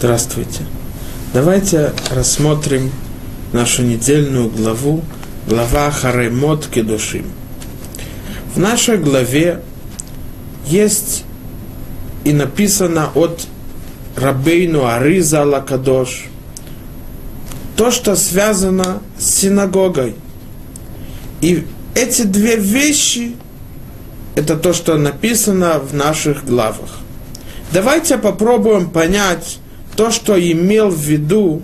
Здравствуйте. Давайте рассмотрим нашу недельную главу, глава Харемот Кедушим. В нашей главе есть и написано от Рабейну Ариза Лакадош то, что связано с синагогой. И эти две вещи – это то, что написано в наших главах. Давайте попробуем понять то, что имел в виду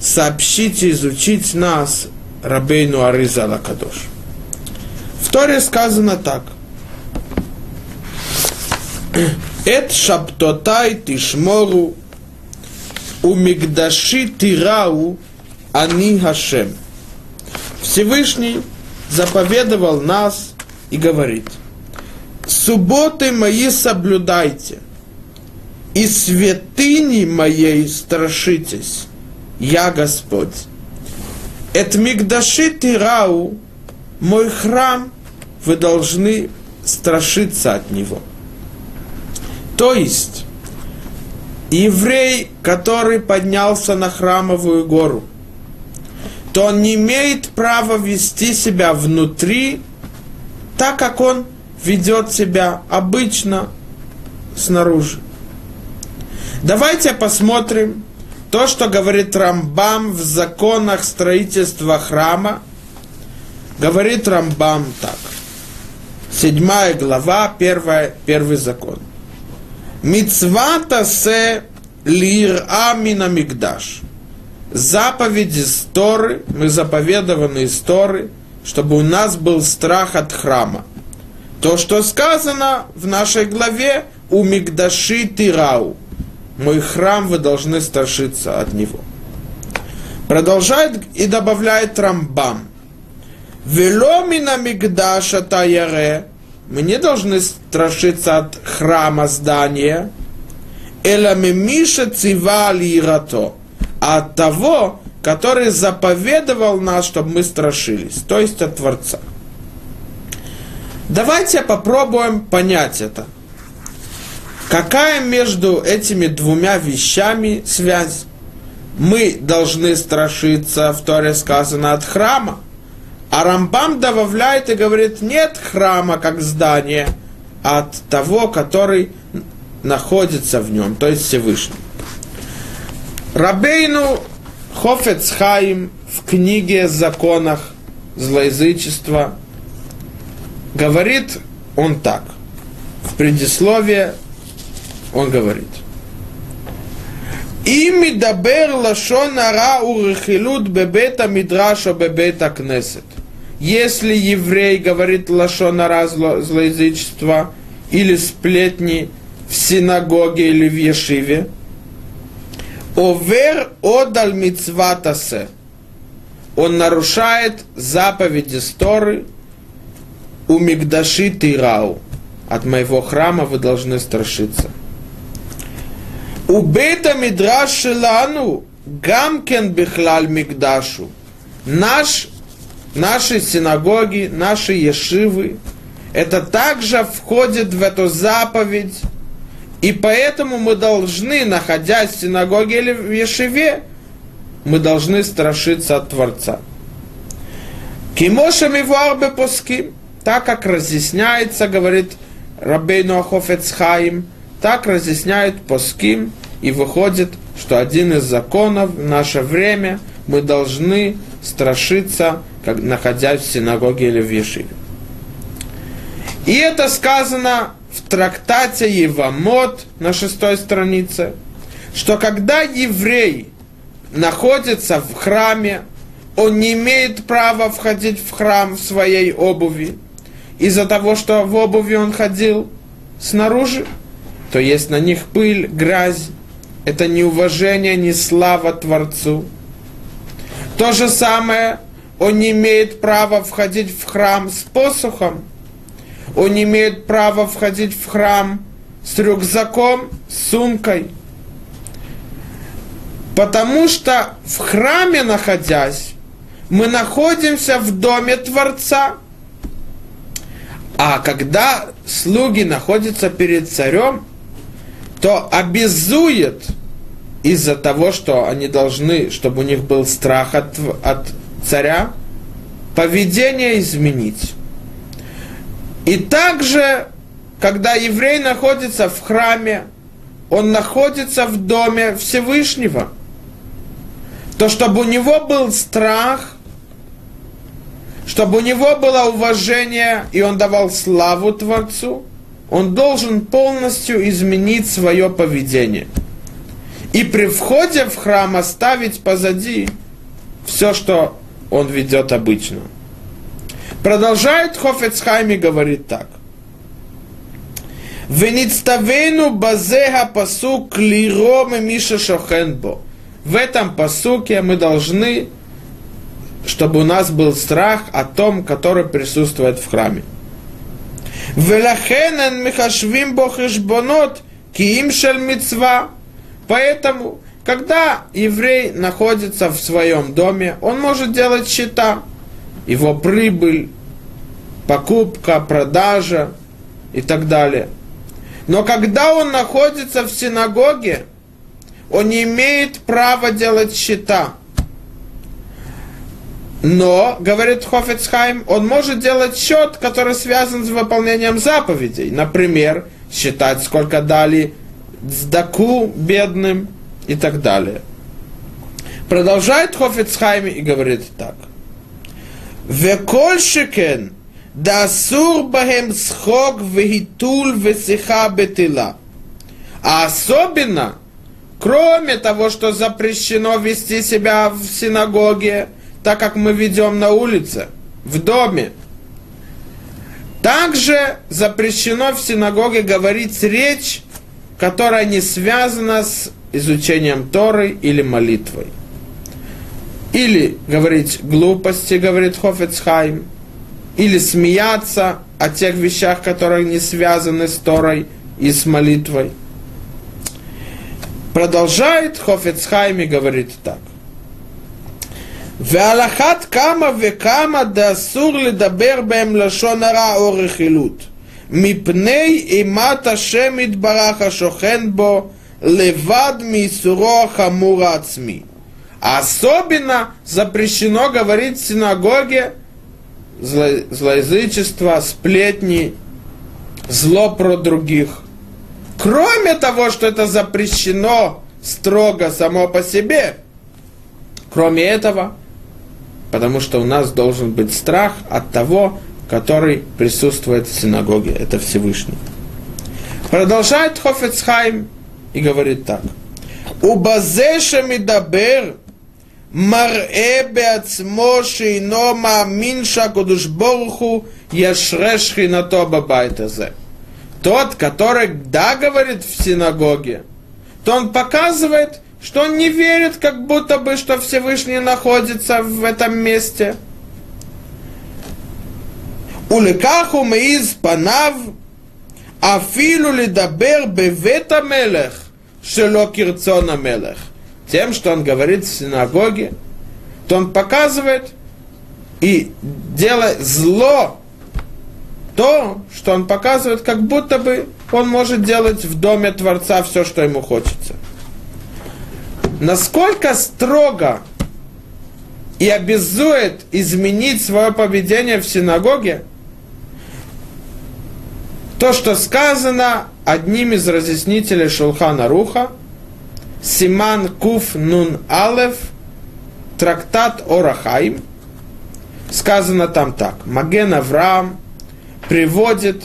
сообщить и изучить нас Рабейну Ариза Лакадош. В Торе сказано так. Эт шаптотай тишмору у мигдаши тирау ани Хашем. Всевышний заповедовал нас и говорит, субботы мои соблюдайте – и святыни моей страшитесь, я Господь. Эт мигдаши тирау, мой храм, вы должны страшиться от него. То есть, еврей, который поднялся на храмовую гору, то он не имеет права вести себя внутри, так как он ведет себя обычно снаружи. Давайте посмотрим то, что говорит Рамбам в законах строительства храма. Говорит Рамбам так. Седьмая глава, первая, первый закон. Мицвата се лир амина мигдаш. Заповеди Сторы, мы заповедованы из Торы, чтобы у нас был страх от храма. То, что сказано в нашей главе, у Мигдаши Тирау мой храм, вы должны страшиться от него. Продолжает и добавляет Рамбам. Веломина мигдаша таяре. Мы не должны страшиться от храма здания. Эламимиша цивали ирато. А от того, который заповедовал нас, чтобы мы страшились. То есть от Творца. Давайте попробуем понять это. Какая между этими двумя вещами связь? Мы должны страшиться, в Торе сказано, от храма. А Рамбам добавляет и говорит, нет храма как здания, а от того, который находится в нем, то есть Всевышний. Рабейну Хофец Хаим в книге «Законах злоязычества» говорит он так, в предисловии он говорит. Ими дабер лашонара урхилут бебета мидраша бебета кнесет. Если еврей говорит лашонара зло, злоязычество или сплетни в синагоге или в ешиве, овер одаль мицватасе. Он нарушает заповеди Сторы у Мигдаши Тирау. От моего храма вы должны страшиться. У бета мидраш шелану гамкен бихлаль мигдашу. Наш, наши синагоги, наши ешивы, это также входит в эту заповедь, и поэтому мы должны, находясь в синагоге или в Ешиве, мы должны страшиться от Творца. Кимоша мивуар пуски, так как разъясняется, говорит Рабейну Ахофецхаим, так разъясняет Поским, и выходит, что один из законов в наше время мы должны страшиться, как, находясь в синагоге или в Ешиве. И это сказано в трактате Евамот на шестой странице, что когда еврей находится в храме, он не имеет права входить в храм в своей обуви, из-за того, что в обуви он ходил снаружи, то есть на них пыль, грязь, это не уважение, не слава Творцу. То же самое, он не имеет права входить в храм с посохом, он не имеет права входить в храм с рюкзаком, с сумкой. Потому что в храме находясь, мы находимся в доме Творца. А когда слуги находятся перед царем, то обязует из-за того, что они должны, чтобы у них был страх от, от царя, поведение изменить. И также, когда еврей находится в храме, он находится в доме Всевышнего, то чтобы у него был страх, чтобы у него было уважение, и он давал славу Творцу, он должен полностью изменить свое поведение. И при входе в храм оставить позади все, что он ведет обычно. Продолжает Хофецхайм и говорит так. Веництавейну базеха пасук лироме миша шохенбо. В этом посуке мы должны, чтобы у нас был страх о том, который присутствует в храме. Велахенен михашвим бо хешбонот киим шель мицва. Поэтому когда еврей находится в своем доме, он может делать счета, его прибыль, покупка, продажа и так далее. Но когда он находится в синагоге, он не имеет права делать счета. Но, говорит Хофецхайм, он может делать счет, который связан с выполнением заповедей. Например, считать, сколько дали сдаку бедным – и так далее. Продолжает Хофицхайм и говорит так. Векольшикен да сур бахем схок вегитул весиха бетила. А особенно, кроме того, что запрещено вести себя в синагоге, так как мы ведем на улице, в доме, также запрещено в синагоге говорить речь, которая не связана с изучением Торы или молитвой. Или говорить глупости, говорит Хофецхайм, или смеяться о тех вещах, которые не связаны с Торой и с молитвой. Продолжает Хофецхайм и говорит так. Веалахат кама векама да асур ледабер бем лашонара орехилут. Мипней имат Ашем Идбараха Шохенбо левад мисуро хамура ацми. Особенно запрещено говорить в синагоге зло, злоязычество, сплетни, зло про других. Кроме того, что это запрещено строго само по себе, кроме этого, потому что у нас должен быть страх от того, который присутствует в синагоге, это Всевышний. Продолжает Хофецхайм и говорит так. "У Убазеша мидабер марэ беацмо шейно мааминша кудушборху яшрешхи на то бабайтазе. Тот, который да говорит в синагоге, то он показывает, что он не верит, как будто бы, что Всевышний находится в этом месте. Улекаху меиз панав афилу лидабер бевет амелех шело кирцона мелех. Тем, что он говорит в синагоге, то он показывает и делает зло то, что он показывает, как будто бы он может делать в доме Творца все, что ему хочется. Насколько строго и обязует изменить свое поведение в синагоге, то, что сказано одним из разъяснителей Шулхана Руха, Симан Куф Нун Алев, трактат Орахайм, сказано там так. Маген Авраам приводит,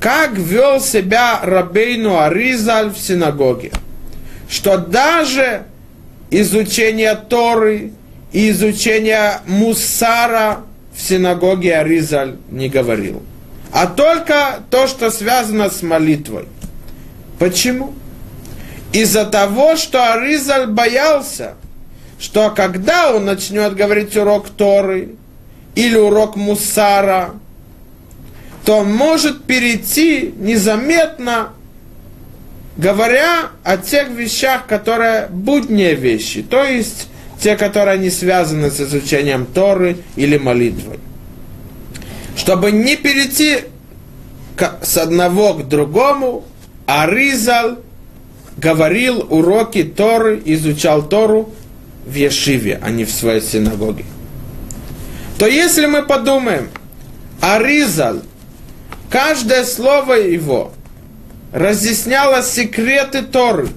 как вел себя Рабейну Аризаль в синагоге. Что даже изучение Торы и изучение Мусара в синагоге Аризаль не говорил а только то, что связано с молитвой. Почему? Из-за того, что Аризаль боялся, что когда он начнет говорить урок Торы или урок Мусара, то он может перейти незаметно, говоря о тех вещах, которые будние вещи, то есть те, которые не связаны с изучением Торы или молитвой чтобы не перейти с одного к другому, Аризал говорил уроки Торы, изучал Тору в Ешиве, а не в своей синагоге. То если мы подумаем, Аризаль, каждое слово его разъясняло секреты Торы,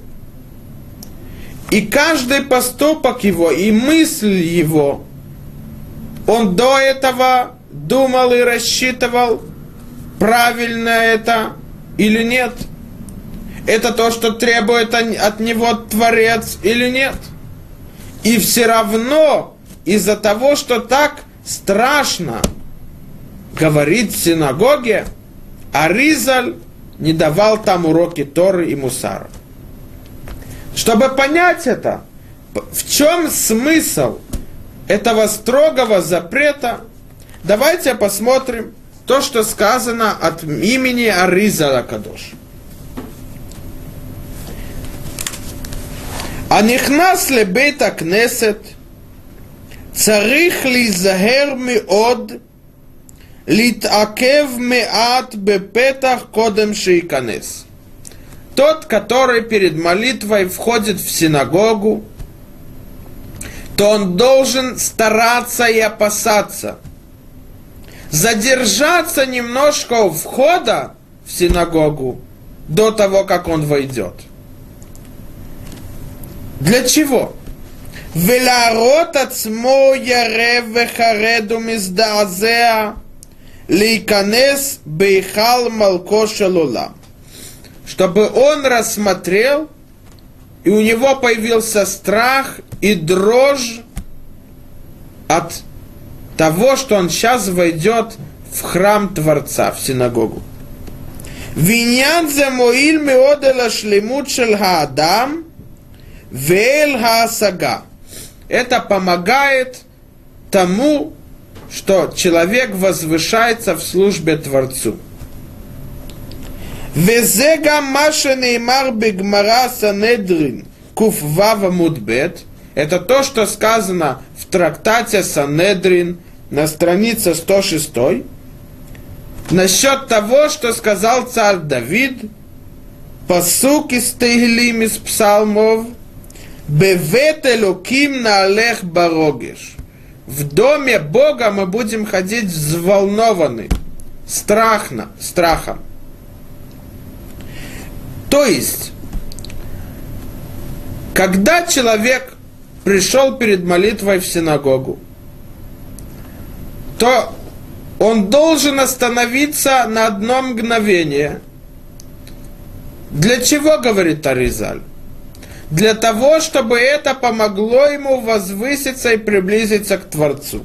и каждый поступок его и мысль его, он до этого думал и рассчитывал, правильно это или нет. Это то, что требует от него Творец или нет. И все равно из-за того, что так страшно говорить в синагоге, Аризаль не давал там уроки Торы и Мусара. Чтобы понять это, в чем смысл этого строгого запрета, давайте посмотрим то, что сказано от имени Ариза Кадош. הנכנס לבית הכנסת צריך להיזהר מאוד Литакев меат бепетах кодем шейканес. Тот, который перед молитвой входит в синагогу, то он должен стараться и опасаться. Задержаться немножко у входа в синагогу до того, как он войдет. Для чего? Веларот ацмо яре вехареду миздазеа Лейканес Бейхал Малко Шалулам. Чтобы он рассмотрел, и у него появился страх и дрожь от того, что он сейчас войдет в храм Творца, в синагогу. Винян за Моиль Меодела Шлемут Шельгаадам Вейл Хаасага. Это помогает тому, что человек возвышается в службе Творцу. Везега машины имар бигмара санедрин куфвава мудбет. Это то, что сказано в трактате Санедрин на странице 106 насчет того, что сказал царь Давид, посук из Тейглим из псалмов, Бевет Элоким на Барогеш. В доме Бога мы будем ходить взволнованы, страхно, страхом. То есть, когда человек пришел перед молитвой в синагогу, то он должен остановиться на одно мгновение. Для чего, говорит Аризаль? Для того, чтобы это помогло ему возвыситься и приблизиться к Творцу.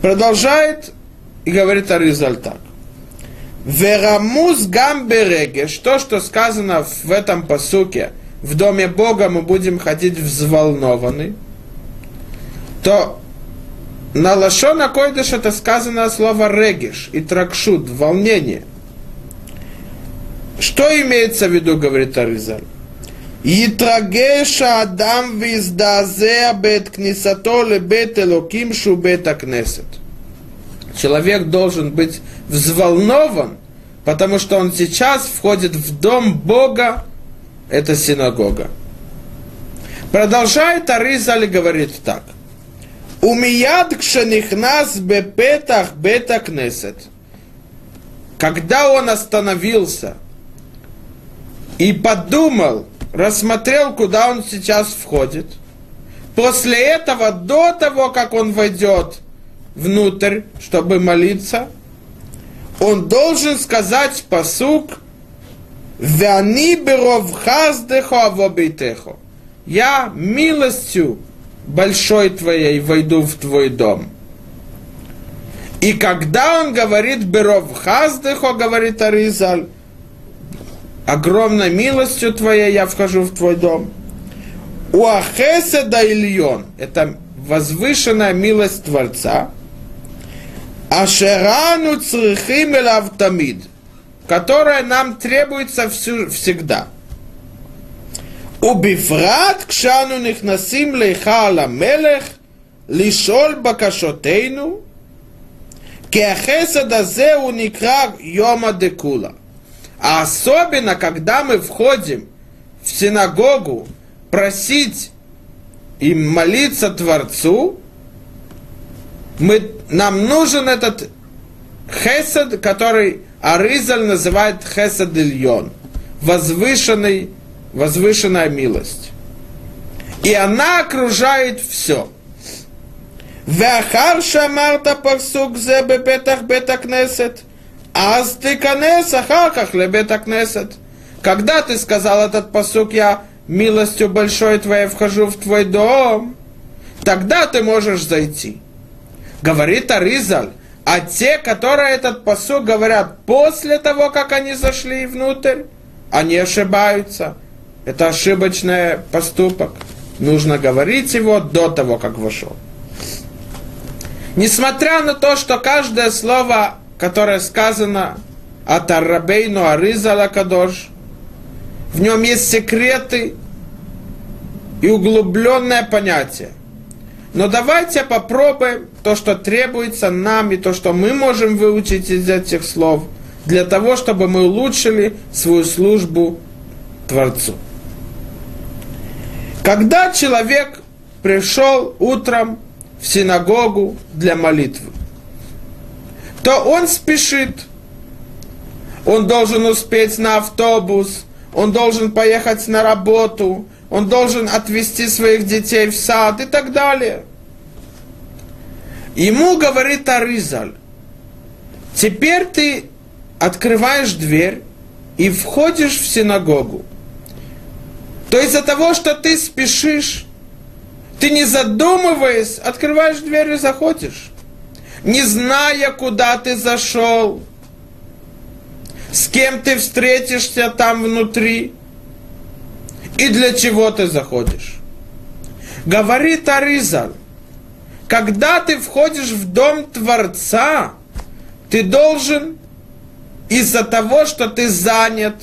Продолжает и говорит Аризаль так. Верамуз гам берегеш, то, что сказано в этом посуке, в доме Бога мы будем ходить взволнованы, то на Лашона Койдыш это сказано слово регеш и тракшут, волнение. Что имеется в виду, говорит Аризаль? יתרגש האדם ויזדעזע בעת כניסתו לבית אלוקים שהוא בית הכנסת человек должен быть взволнован, потому что он сейчас входит в дом Бога, это синагога. Продолжает Аризаль говорит так. Умияд кшенихнас бепетах бета кнесет. Когда он остановился и подумал, рассмотрел, куда он сейчас входит, после этого, до того, как он войдет внутрь, чтобы молиться, он должен сказать посук «Вяни беров хаздехо авобейтехо» «Я милостью большой твоей войду в твой дом». И когда он говорит «беров хаздехо», говорит Аризаль, огромной милостью Твоей я вхожу в Твой дом. Уахеса да Ильон – это возвышенная милость Творца. Ашерану црихим элавтамид, которая нам требуется всю, всегда. Убифрат кшану нихнасим лейха мелех, лишоль бакашотейну, кеахеса дазе уникра йома декула – а особенно, когда мы входим в синагогу просить и молиться Творцу, мы, нам нужен этот хесед, который Аризаль называет хесед Ильон, возвышенный, возвышенная милость. И она окружает все. Вахар шамарта парсук зе бепетах бетакнесет – Аз ты канеса хаках лебетакнесет. Когда ты сказал этот посук, я милостью большой твоей вхожу в твой дом, тогда ты можешь зайти. Говорит Аризаль, а те, которые этот посук говорят после того, как они зашли внутрь, они ошибаются. Это ошибочный поступок. Нужно говорить его до того, как вошел. Несмотря на то, что каждое слово которое сказано от Аррабейну Аризала Кадош, в нем есть секреты и углубленное понятие. Но давайте попробуем то, что требуется нам, и то, что мы можем выучить из этих слов, для того, чтобы мы улучшили свою службу Творцу. Когда человек пришел утром в синагогу для молитвы, то он спешит. Он должен успеть на автобус, он должен поехать на работу, он должен отвезти своих детей в сад и так далее. Ему говорит Аризаль, теперь ты открываешь дверь и входишь в синагогу. То из-за того, что ты спешишь, ты не задумываясь, открываешь дверь и заходишь, не зная, куда ты зашел, с кем ты встретишься там внутри и для чего ты заходишь. Говорит Аризаль, когда ты входишь в дом Творца, ты должен из-за того, что ты занят,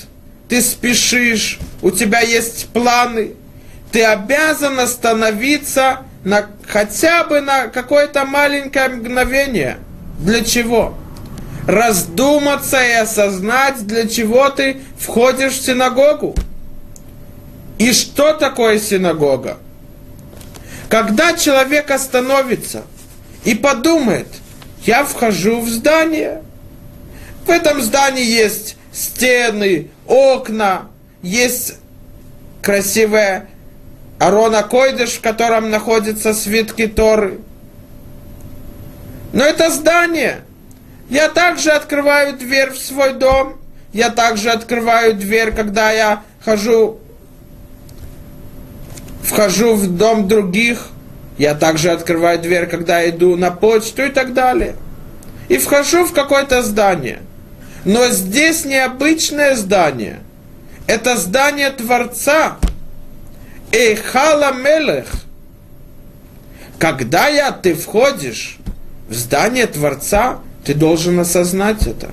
ты спешишь, у тебя есть планы, ты обязан остановиться на, хотя бы на какое-то маленькое мгновение. Для чего? Раздуматься и осознать, для чего ты входишь в синагогу. И что такое синагога? Когда человек остановится и подумает, я вхожу в здание, в этом здании есть стены, окна, есть красивая Арона Койдыш, в котором находятся свитки Торы. Но это здание. Я также открываю дверь в свой дом. Я также открываю дверь, когда я хожу, вхожу в дом других. Я также открываю дверь, когда иду на почту и так далее. И вхожу в какое-то здание. Но здесь необычное здание. Это здание Творца – Эйхала Мелех. Когда я, ты входишь в здание Творца, ты должен осознать это.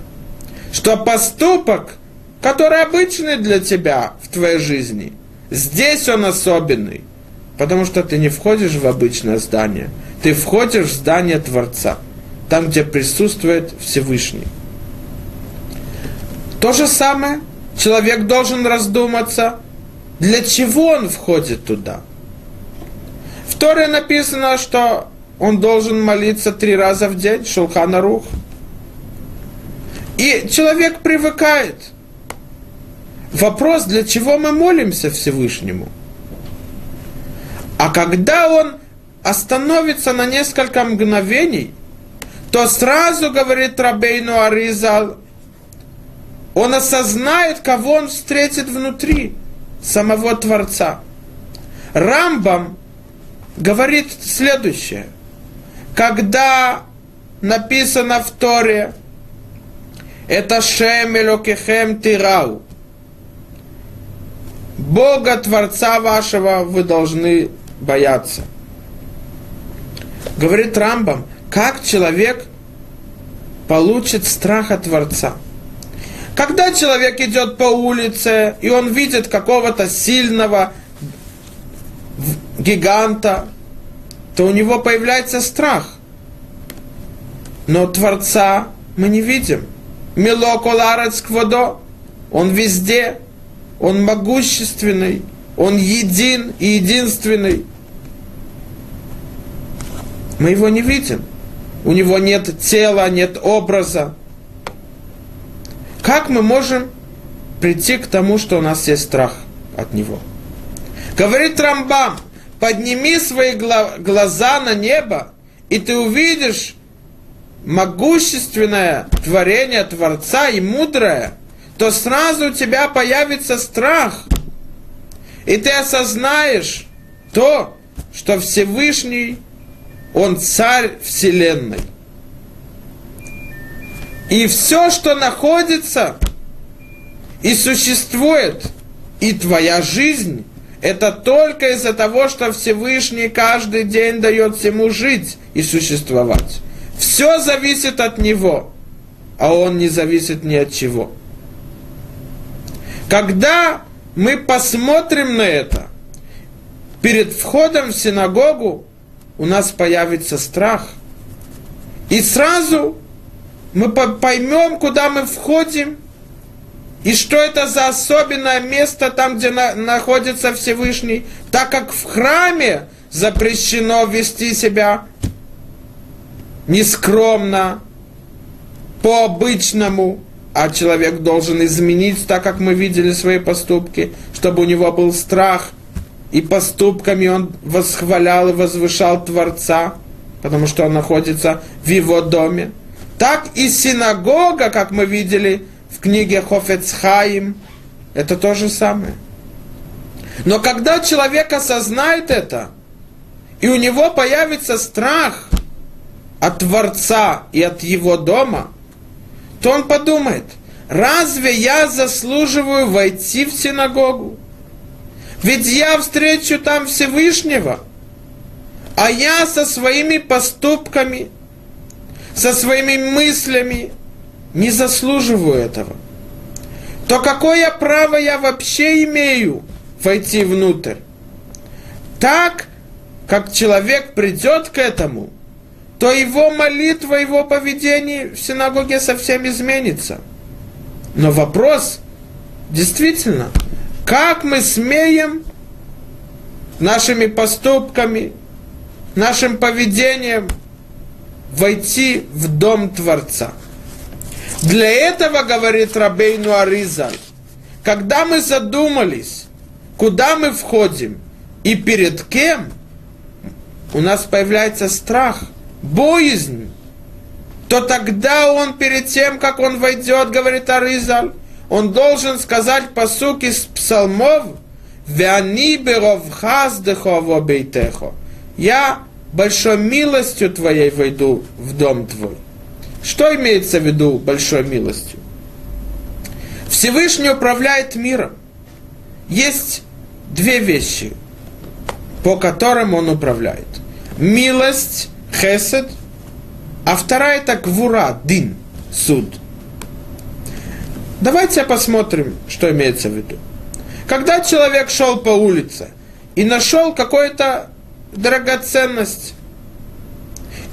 Что поступок, который обычный для тебя в твоей жизни, здесь он особенный. Потому что ты не входишь в обычное здание, ты входишь в здание Творца, там, где присутствует Всевышний. То же самое, человек должен раздуматься, для чего он входит туда? В Торе написано, что он должен молиться три раза в день, Шулхана Рух. И человек привыкает. Вопрос, для чего мы молимся Всевышнему? А когда он остановится на несколько мгновений, то сразу говорит Рабейну Аризал, он осознает, кого он встретит внутри – самого Творца. Рамбам говорит следующее. Когда написано в Торе, это Шем Элокехем Тирау, Бога Творца вашего вы должны бояться. Говорит Рамбам, как человек получит страх от Творца – когда человек идет по улице, и он видит какого-то сильного гиганта, то у него появляется страх. Но Творца мы не видим. Мило коларец квадо. Он везде, Он могущественный, Он един и единственный. Мы его не видим. У него нет тела, нет образа. Как мы можем прийти к тому, что у нас есть страх от него? Говорит Рамбам, подними свои глаза на небо, и ты увидишь могущественное творение Творца и мудрое, то сразу у тебя появится страх. И ты осознаешь то, что Всевышний, Он царь Вселенной. И все, что находится и существует, и твоя жизнь, это только из-за того, что Всевышний каждый день дает всему жить и существовать. Все зависит от него, а он не зависит ни от чего. Когда мы посмотрим на это, перед входом в синагогу у нас появится страх. И сразу мы поймем, куда мы входим, и что это за особенное место там, где на, находится Всевышний, так как в храме запрещено вести себя нескромно, по-обычному, а человек должен изменить, так как мы видели свои поступки, чтобы у него был страх, и поступками он восхвалял и возвышал Творца, потому что он находится в его доме. Так и синагога, как мы видели в книге Хофецхаим, это то же самое. Но когда человек осознает это, и у него появится страх – от Творца и от его дома, то он подумает, разве я заслуживаю войти в синагогу? Ведь я встречу там Всевышнего, а я со своими поступками, со своими мыслями не заслуживаю этого. То какое право я вообще имею войти внутрь? Так, как человек придет к этому – то его молитва, его поведение в синагоге совсем изменится. Но вопрос, действительно, как мы смеем нашими поступками, нашим поведением войти в дом Творца. Для этого, говорит Рабейну Аризаль, когда мы задумались, куда мы входим и перед кем, у нас появляется страх – боязнь, то тогда он перед тем, как он войдет, говорит Аризаль, он должен сказать псалмов, «Вяни беровхаз дехово бейтехо». Я большой милостью твоей войду в дом твой. Что имеется в виду большой милостью? Всевышний управляет миром. Есть две вещи, по которым он управляет. Милость хесед, а вторая это квура, дин, суд. Давайте посмотрим, что имеется в виду. Когда человек шел по улице и нашел какую-то драгоценность,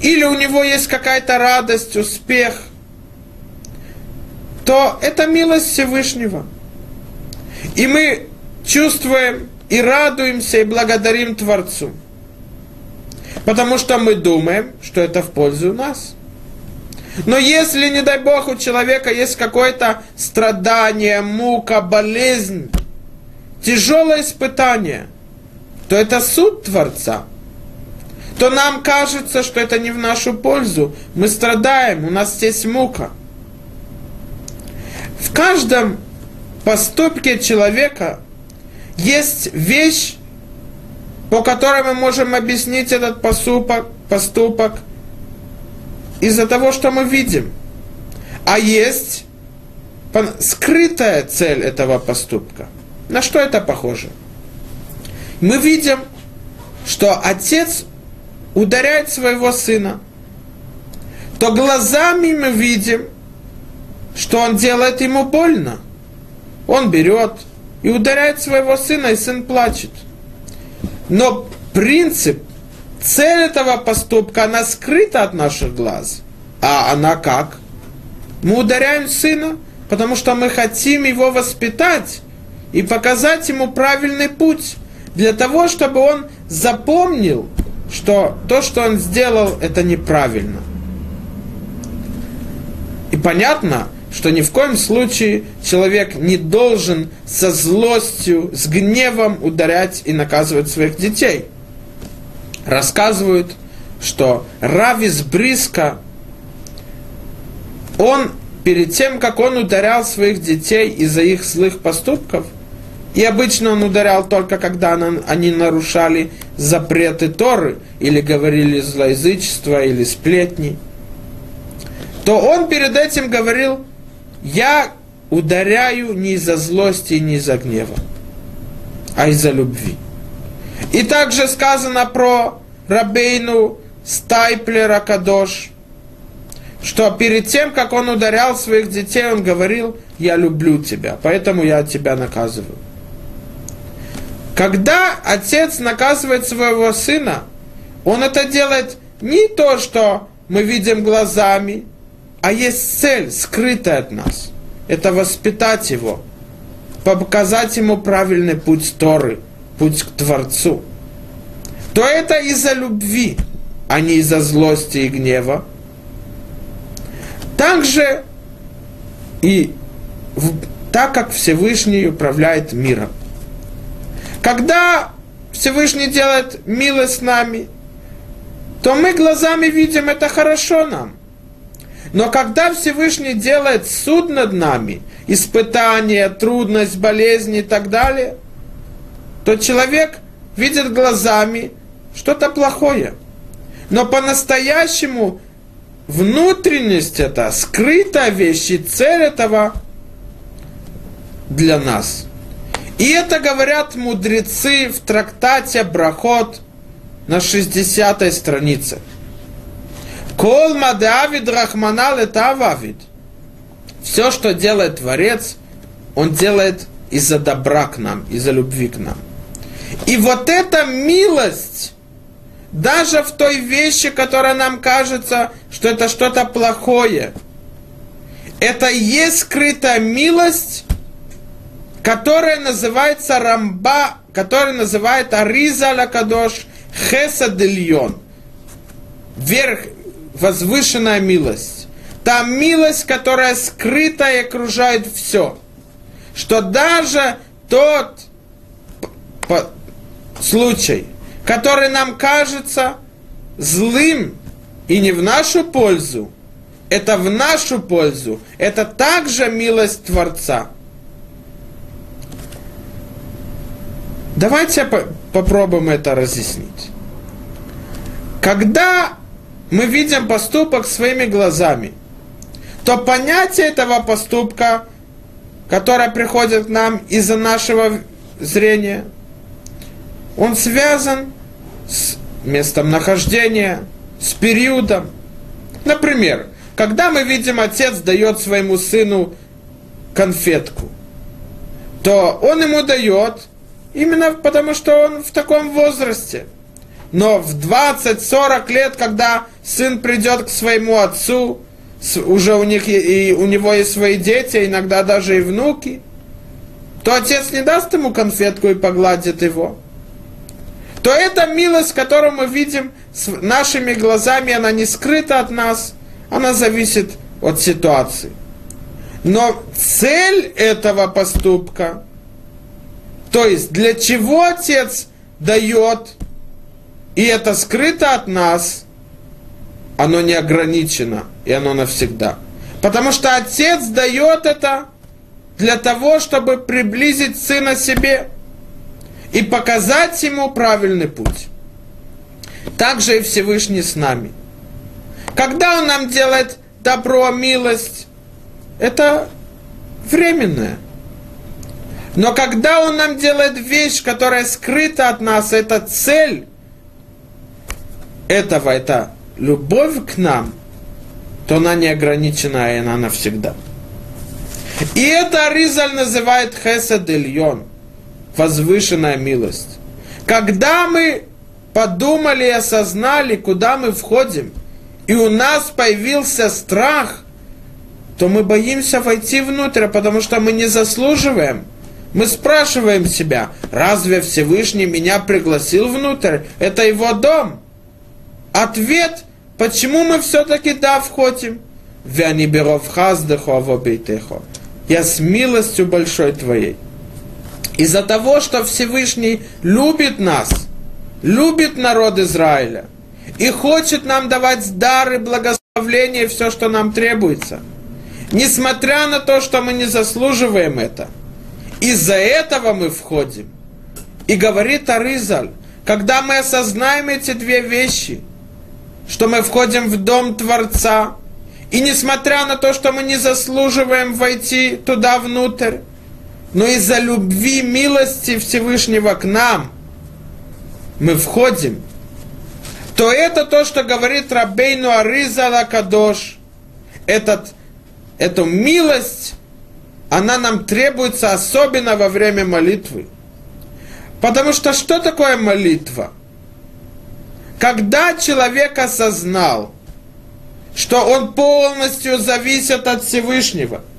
или у него есть какая-то радость, успех, то это милость Всевышнего. И мы чувствуем и радуемся и благодарим Творцу. Потому что мы думаем, что это в пользу нас. Но если, не дай Бог, у человека есть какое-то страдание, мука, болезнь, тяжелое испытание, то это суд Творца. То нам кажется, что это не в нашу пользу. Мы страдаем, у нас есть мука. В каждом поступке человека есть вещь, по которой мы можем объяснить этот поступок, поступок из-за того, что мы видим. А есть скрытая цель этого поступка. На что это похоже? Мы видим, что отец ударяет своего сына, то глазами мы видим, что он делает ему больно. Он берет и ударяет своего сына, и сын плачет. Но принцип, цель этого поступка, она скрыта от наших глаз. А она как? Мы ударяем сына, потому что мы хотим его воспитать и показать ему правильный путь, для того, чтобы он запомнил, что то, что он сделал, это неправильно. И понятно, что ни в коем случае человек не должен со злостью, с гневом ударять и наказывать своих детей. Рассказывают, что Равис Бриска, он перед тем, как он ударял своих детей из-за их злых поступков, и обычно он ударял только когда они нарушали запреты Торы, или говорили злоязычество, или сплетни, то он перед этим говорил, я ударяю не из-за злости не из-за гнева, а из-за любви. И также сказано про Рабейну Стайплера Кадош, что перед тем, как он ударял своих детей, он говорил, я люблю тебя, поэтому я тебя наказываю. Когда отец наказывает своего сына, он это делает не то, что мы видим глазами, а есть цель, скрытая от нас. Это воспитать его, показать ему правильный путь Торы, путь к Творцу. То это из-за любви, а не из-за злости и гнева. Также и так как Всевышний управляет миром. Когда Всевышний делает милость с нами, то мы глазами видим, это хорошо нам – но когда Всевышний делает суд над нами, испытание, трудность, болезни и так далее, то человек видит глазами что-то плохое. Но по-настоящему внутренность это, скрытая вещь и цель этого для нас. И это говорят мудрецы в трактате Брахот на 60 странице. Кол мадавид рахмана летававид. Все, что делает Творец, он делает из-за добра к нам, из-за любви к нам. И вот эта милость, даже в той вещи, которая нам кажется, что это что-то плохое, это и есть скрытая милость, которая называется Рамба, которая называет Ариза Лакадош Хесадильон. Верх, возвышенная милость. Та милость, которая скрыта и окружает все. Что даже тот случай, который нам кажется злым и не в нашу пользу, это в нашу пользу. Это также милость Творца. Давайте попробуем это разъяснить. Когда мы видим поступок своими глазами, то понятие этого поступка, которое приходит к нам из-за нашего зрения, он связан с местом нахождения, с периодом. Например, когда мы видим, отец дает своему сыну конфетку, то он ему дает именно потому, что он в таком возрасте – но в 20-40 лет, когда сын придет к своему отцу, уже у, них и у него есть свои дети, иногда даже и внуки, то отец не даст ему конфетку и погладит его. То эта милость, которую мы видим нашими глазами, она не скрыта от нас, она зависит от ситуации. Но цель этого поступка, то есть для чего отец дает и это скрыто от нас, оно не ограничено, и оно навсегда. Потому что отец дает это для того, чтобы приблизить сына себе и показать ему правильный путь. Также и Всевышний с нами. Когда он нам делает добро, милость, это временное. Но когда он нам делает вещь, которая скрыта от нас, это цель, этого это любовь к нам, то она не ограничена, и она навсегда. И это Аризаль называет Хесед Ильон, возвышенная милость. Когда мы подумали и осознали, куда мы входим, и у нас появился страх то мы боимся войти внутрь, потому что мы не заслуживаем. Мы спрашиваем себя, разве Всевышний меня пригласил внутрь? Это его дом. Ответ, почему мы все-таки да входим? Я с милостью большой твоей. Из-за того, что Всевышний любит нас, любит народ Израиля и хочет нам давать дары, благословления, все, что нам требуется. Несмотря на то, что мы не заслуживаем это. Из-за этого мы входим. И говорит Аризаль, когда мы осознаем эти две вещи, что мы входим в дом Творца, и несмотря на то, что мы не заслуживаем войти туда внутрь, но из-за любви, милости Всевышнего к нам мы входим, то это то, что говорит Рабейну Ариза Лакадош. Этот, эту милость, она нам требуется особенно во время молитвы. Потому что что такое молитва? Когда человек осознал, что он полностью зависит от Всевышнего –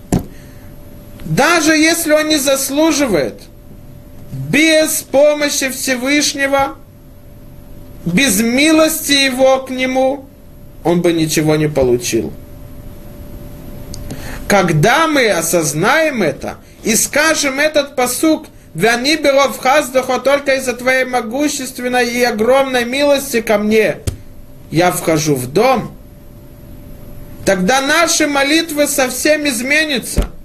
даже если он не заслуживает, без помощи Всевышнего, без милости его к нему, он бы ничего не получил. Когда мы осознаем это и скажем этот посук, «Вяни беров хаздухо только из-за твоей могущественной и огромной милости ко мне, я вхожу в дом», тогда наши молитвы совсем изменятся –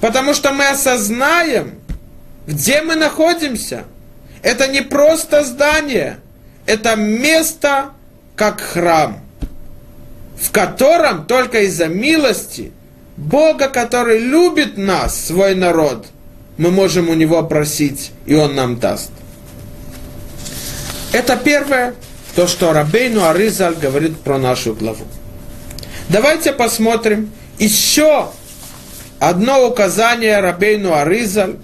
Потому что мы осознаем, где мы находимся. Это не просто здание, это место, как храм, в котором только из-за милости Бога, который любит нас, свой народ, мы можем у Него просить, и Он нам даст. Это первое, то, что Рабейну Аризаль говорит про нашу главу. Давайте посмотрим еще одно указание Рабейну Аризаль,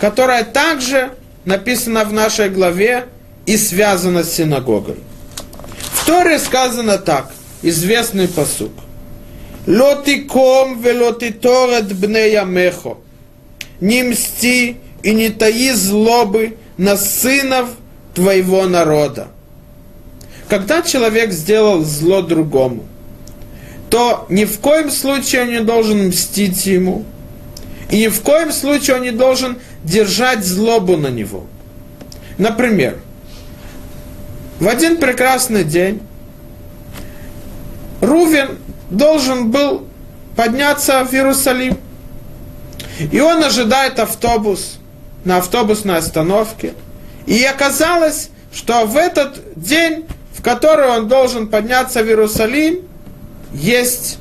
которое также написано в нашей главе и связано с синагогой. В Торе сказано так, известный посук. Лотиком велотиторет бнея мехо. Не мсти и не таи злобы на сынов твоего народа. Когда человек сделал зло другому – то ни в коем случае он не должен мстить ему, и ни в коем случае он не должен держать злобу на него. Например, в один прекрасный день Рувен должен был подняться в Иерусалим. И он ожидает автобус на автобусной остановке. И оказалось, что в этот день, в который он должен подняться в Иерусалим, есть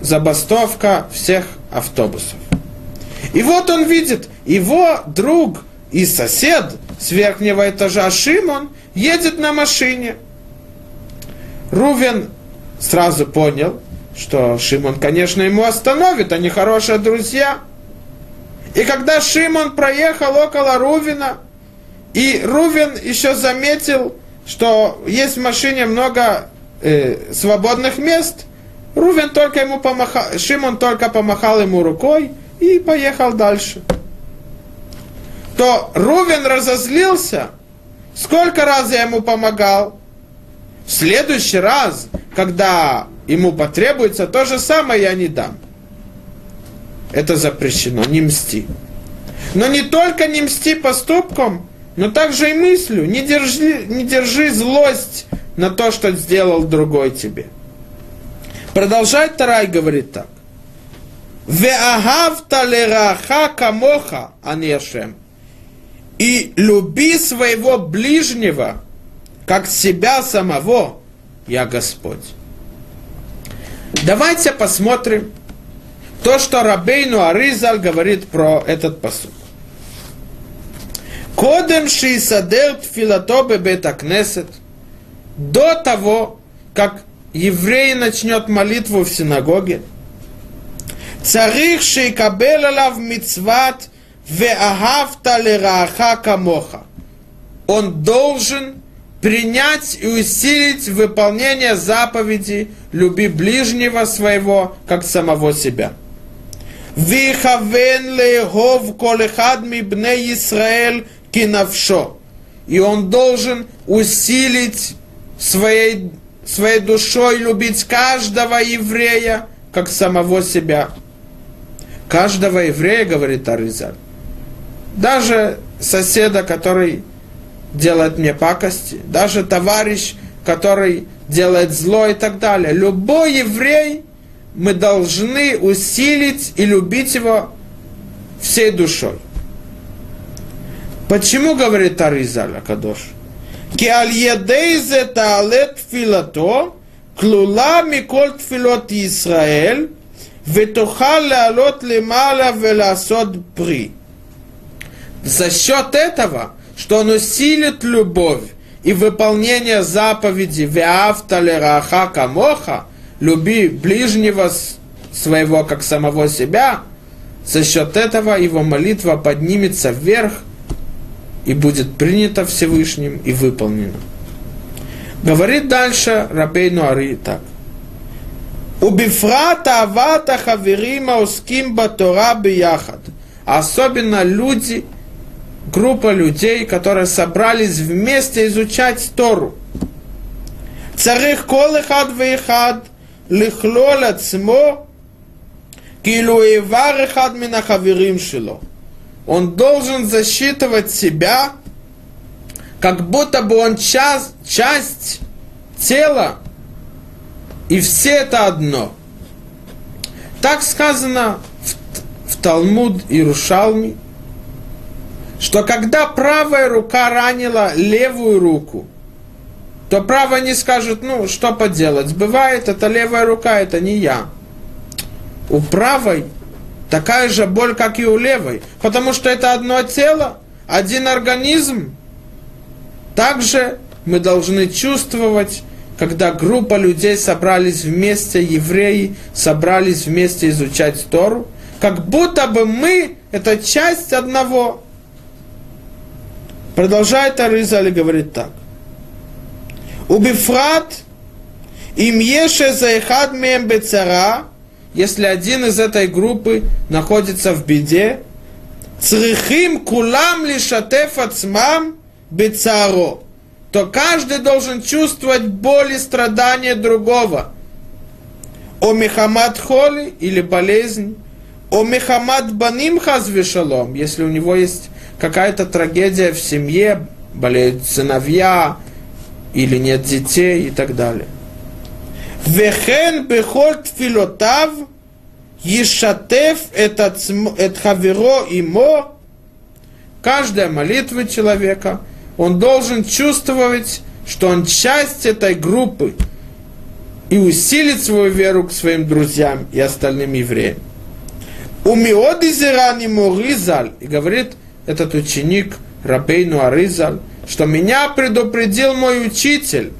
забастовка всех автобусов. И вот он видит, его друг и сосед с верхнего этажа Шимон едет на машине. Рувен сразу понял, что Шимон, конечно, ему остановит, они хорошие друзья. И когда Шимон проехал около Рувина, и Рувен еще заметил, что есть в машине много э, свободных мест – Рувен только ему помахал, Шимон только помахал ему рукой и поехал дальше. То Рувен разозлился. Сколько раз я ему помогал? В следующий раз, когда ему потребуется, то же самое я не дам. Это запрещено, не мсти. Но не только не мсти поступком, но также и мыслью. Не держи, не держи злость на то, что сделал другой тебе. Продолжает Тарай говорит так. Веагавта лераха камоха анешем. И люби своего ближнего, как себя самого, я Господь. Давайте посмотрим то, что Рабейну Аризаль говорит про этот посуд. Кодем шиисадер тфилато бетакнесет. До того, как еврей начнет молитву в синагоге, царих шейкабел алав мицват веахавта лераха камоха. Он должен принять и усилить выполнение заповеди «люби ближнего своего, как самого себя». «Вихавен лehov колехад мибне Исраэль кинавшо». И он должен усилить своей, своей душой любить каждого еврея, как самого себя. Каждого еврея, говорит Аризаль. Даже соседа, который делает мне пакости, даже товарищ, который делает зло и так далее. Любой еврей мы должны усилить и любить его всей душой. Почему говорит Аризаль Акадош? Ки аль едейзе таалет филато, клула микол тфилот Исраэль, ותוכל לעלות למעלה ולעשות פרי. За счет этого что он усилит любовь и выполнение заповеди «Веавтале раха камоха» «Люби ближнего своего, как самого себя», за счет этого его молитва поднимется вверх и будет принята Всевышним и выполнена. Говорит дальше Рабейну Ари так. Убифрат авата хаверима уским батора бияхад. Особенно люди, группа людей, которые собрались вместе изучать Тору. Царих колыхад выхад, лихлол отсмо, килу иварыхад минахавирим шило. Он должен засчитывать себя, как будто бы он часть, часть тела, и все это одно. Так сказано в, в Талмуд Иерушалме, что когда правая рука ранила левую руку, то правая не скажет, ну, что поделать, бывает, это левая рука, это не я. У правой такая же боль, как и у левой, потому что это одно тело, один организм. Также мы должны чувствовать, когда группа людей собрались вместе, евреи собрались вместе изучать Тору, как будто бы мы – это часть одного. Продолжает Аризали говорит так. Убифрат им еше заехад мем бецара, если один из этой группы находится в беде, црихим кулам лишатеф ацмам бецаро, то каждый должен чувствовать боль и страдания другого. О мехамад холи или болезнь, о мехамад баним хазвешалом, если у него есть какая-то трагедия в семье, болеют сыновья, или нет детей и так далее. Вехен бехоль тфилотав ешатев эт хаверо имо каждая молитва человека, он должен чувствовать, что он часть этой группы и усилить свою веру к своим друзьям и остальным евреям. У Миодизерани Моризаль, и говорит этот ученик Рабейну Аризаль, что меня предупредил мой учитель,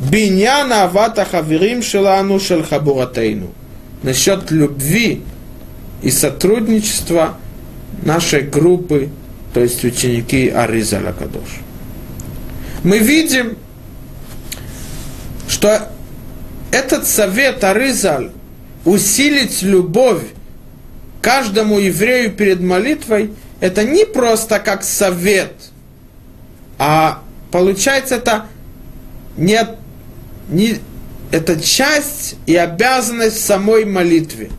Биняна авата хаверим шелану шел хабуратейну. Насчет любви и сотрудничества нашей группы, то есть ученики Ариза Лакадош. Мы видим, что этот совет Аризаль усилить любовь каждому еврею перед молитвой, это не просто как совет, а получается это не, не, это часть и обязанность самой молитвы,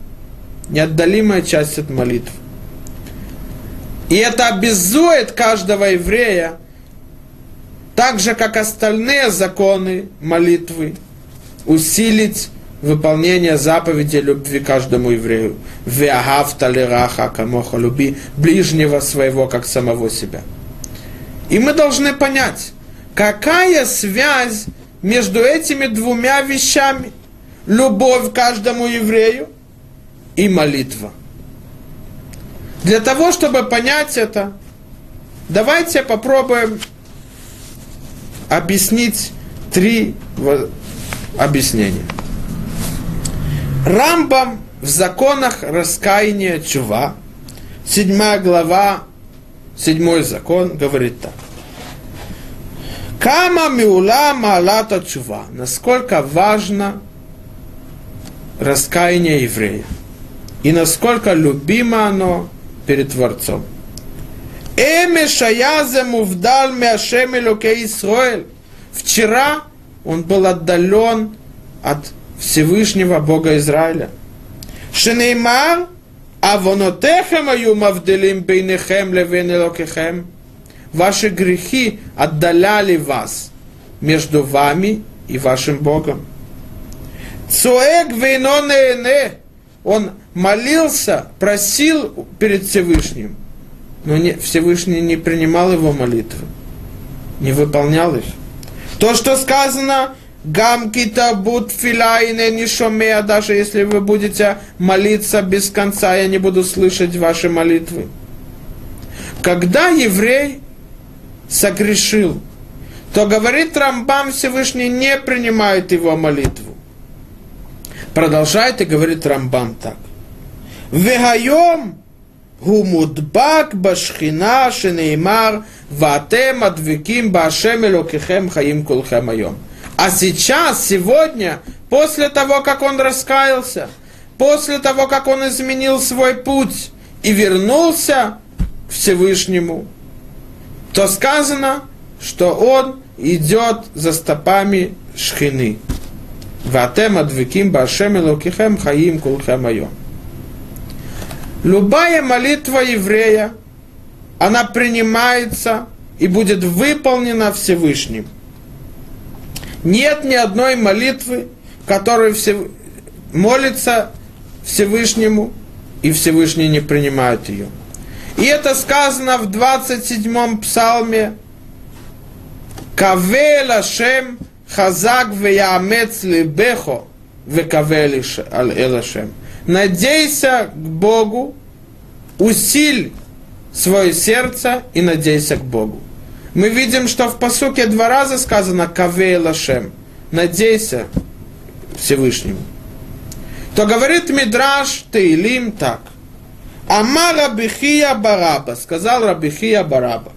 неотдалимая часть от молитвы. И это обязует каждого еврея, так же, как остальные законы молитвы, усилить выполнение заповеди любви каждому еврею. Веагавта лираха камоха люби ближнего своего, как самого себя. И мы должны понять, какая связь между этими двумя вещами. Любовь каждому еврею и молитва. Для того, чтобы понять это, давайте попробуем объяснить три объяснения. Рамбам в законах раскаяния чува, седьмая глава, седьмой закон, говорит так. Кама миула малата чува. Насколько важно раскаяние еврея. И насколько любимо оно перед Творцом. Эме шаязе мувдал мяшем Исроэль. Вчера он был отдален от Всевышнего Бога Израиля. Шенеймар, авонотехем аю мавделим бейнехем левен элокехем. Ваши грехи отдаляли вас между вами и вашим Богом. Цуэг вейно Он молился, просил перед Всевышним, но не, Всевышний не принимал его молитвы, не выполнял их. То, что сказано, Гамкита бут филайне не шомея, даже если вы будете молиться без конца, я не буду слышать ваши молитвы. Когда еврей согрешил, то говорит Рамбам Всевышний не принимает его молитву. Продолжает и говорит Рамбам так. Вегайом гумудбак башхина шенеймар ватем адвиким башем элокихем хаим кулхем айом. А сейчас, сегодня, после того, как он раскаялся, после того, как он изменил свой путь и вернулся к Всевышнему, то сказано, что он идет за стопами шхины. Ватем адвиким башем элокихем хаим кулхем айом. Любая молитва еврея, она принимается и будет выполнена Всевышним – нет ни одной молитвы, которая все... молится Всевышнему, и Всевышний не принимает ее. И это сказано в 27-м псалме. Каве лашем хазак веямец либехо векаве элашем. Надейся к Богу, усиль свое сердце и надейся к Богу мы видим, что в посуке два раза сказано «Кавей лашем» – «Надейся Всевышнему». То говорит Мидраш Теилим так. Ама Рабихия Бараба, сказал Рабихия Бараба.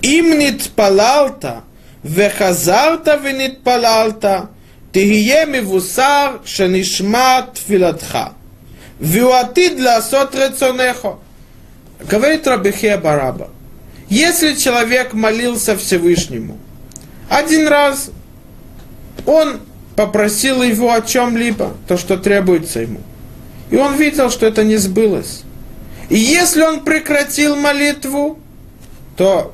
Им нит палалта, вехазарта венит палалта, תהיה מבוסר שנשמע תפילתך, והוא עתיד לעשות רצונך. говорит Рабихия Бараба, если человек молился Всевышнему один раз, он попросил его о чем-либо, то, что требуется ему. И он видел, что это не сбылось. И если он прекратил молитву, то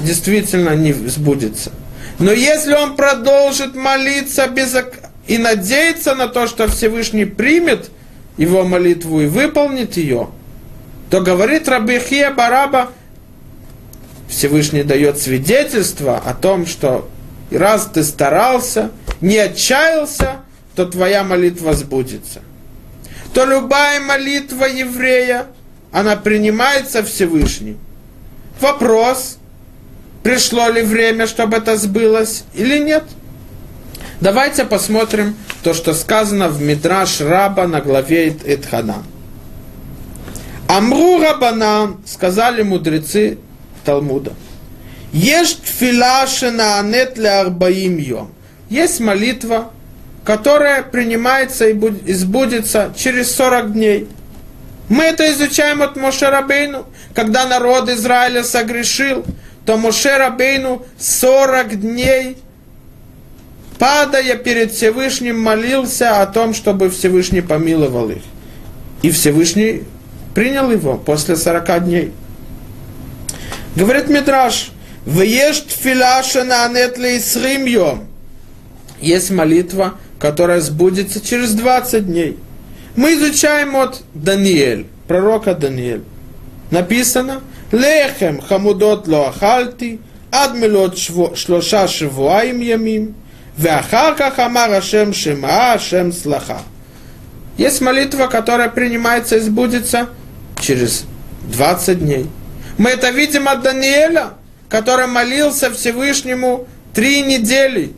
действительно не сбудется. Но если он продолжит молиться без... и надеяться на то, что Всевышний примет его молитву и выполнит ее, то говорит Рабихия Бараба, Всевышний дает свидетельство о том, что раз ты старался, не отчаялся, то твоя молитва сбудется. То любая молитва еврея, она принимается Всевышним. Вопрос, пришло ли время, чтобы это сбылось или нет. Давайте посмотрим то, что сказано в Мидраш Раба на главе Итхана. Амру Рабанан, сказали мудрецы Талмуда. Есть филашина анет ле арбаим йом. Есть молитва, которая принимается и сбудется через 40 дней. Мы это изучаем от Моше Рабейну. Когда народ Израиля согрешил, то Моше Рабейну 40 дней, падая перед Всевышним, молился о том, чтобы Всевышний помиловал их. И Всевышний принял его после 40 дней. Говорит Мидраш, «Веешь тфилаша на анетле и сримьем». Есть молитва, которая сбудется через 20 дней. Мы изучаем от Даниэль, пророка Даниэль. Написано, «Лехем хамудот лоахальти, адмилот шлоша шивуаим ямим, веахарках амар ашем шема ашем слаха». Есть молитва, которая принимается и сбудется через 20 дней. Мы это видим от Даниэля, который молился Всевышнему три недели.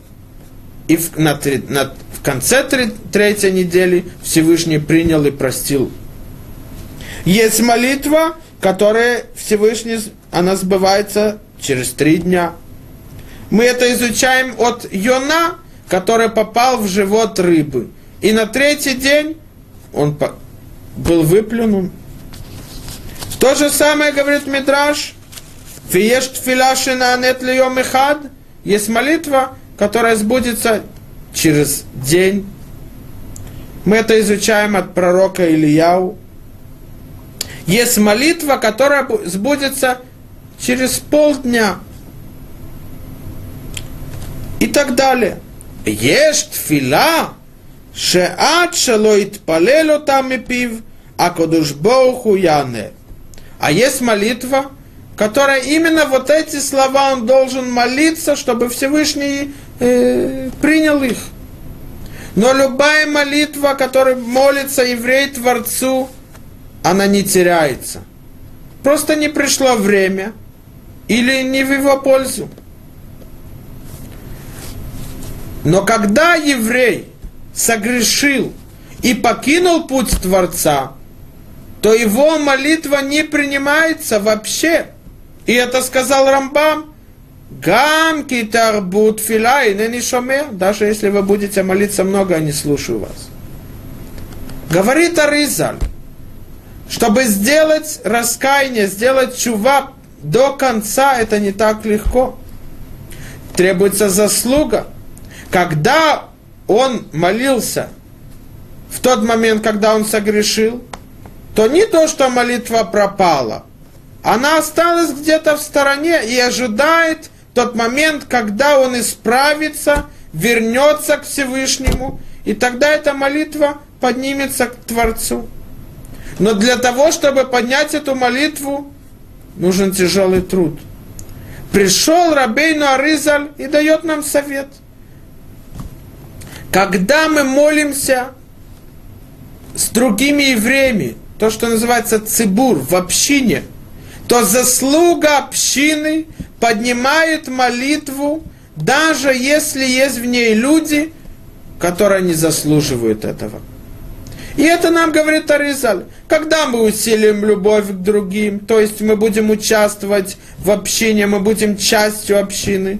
И в, на, на, в конце три, третьей недели Всевышний принял и простил. Есть молитва, которая Всевышний, она сбывается через три дня. Мы это изучаем от Йона, который попал в живот рыбы. И на третий день он был выплюнут. То же самое говорит Мидраш. Фиеш тфиляши на анет льем хад. Есть молитва, которая сбудется через день. Мы это изучаем от пророка Ильяу. Есть молитва, которая сбудется через полдня. И так далее. Есть тфила, шеат шелоит палело там и пив, а кодуш боуху яне. А есть молитва, которая именно вот эти слова он должен молиться, чтобы Всевышний э, принял их. Но любая молитва, которой молится еврей Творцу, она не теряется. Просто не пришло время или не в его пользу. Но когда еврей согрешил и покинул путь Творца, то его молитва не принимается вообще. И это сказал Рамбам. Гам китарбут фила и не шомер. Даже если вы будете молиться много, я не слушаю вас. Говорит Аризаль, чтобы сделать раскаяние, сделать чува до конца, это не так легко. Требуется заслуга. Когда он молился в тот момент, когда он согрешил, то не то, что молитва пропала, она осталась где-то в стороне и ожидает тот момент, когда он исправится, вернется к Всевышнему, и тогда эта молитва поднимется к Творцу. Но для того, чтобы поднять эту молитву, нужен тяжелый труд. Пришел Рабейну Аризаль и дает нам совет. Когда мы молимся с другими евреями, то, что называется цибур, в общине, то заслуга общины поднимает молитву, даже если есть в ней люди, которые не заслуживают этого. И это нам говорит Аризаль. Когда мы усилим любовь к другим, то есть мы будем участвовать в общине, мы будем частью общины,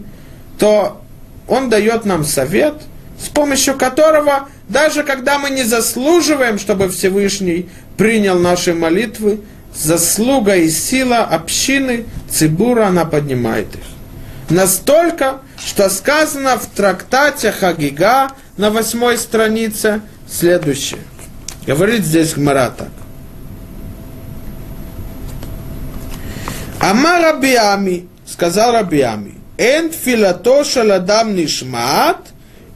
то он дает нам совет, с помощью которого, даже когда мы не заслуживаем, чтобы Всевышний принял наши молитвы, заслуга и сила общины Цибура, она поднимает их. Настолько, что сказано в трактате Хагига на восьмой странице следующее. Говорит здесь Гмара. Ама Рабиами, сказал Рабиами, Эн филато шаладам нишмат,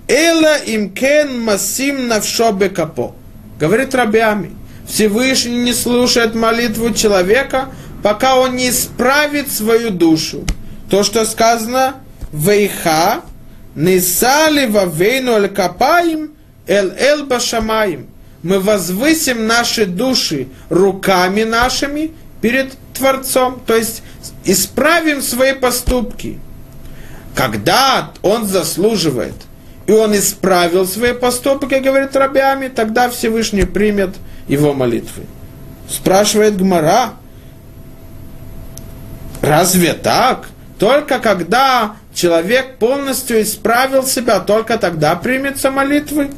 эла им кен масим навшо бекапо. Говорит Рабиами, Всевышний не слушает молитву человека, пока он не исправит свою душу. То, что сказано, Вейха, Нисали вавейну аль капаим, эл эл башамаим. Мы возвысим наши души руками нашими перед Творцом, то есть исправим свои поступки. Когда он заслуживает, и он исправил свои поступки, говорит Рабиами, тогда Всевышний примет его молитвы. Спрашивает Гмара, разве так? Только когда человек полностью исправил себя, только тогда примется молитвы?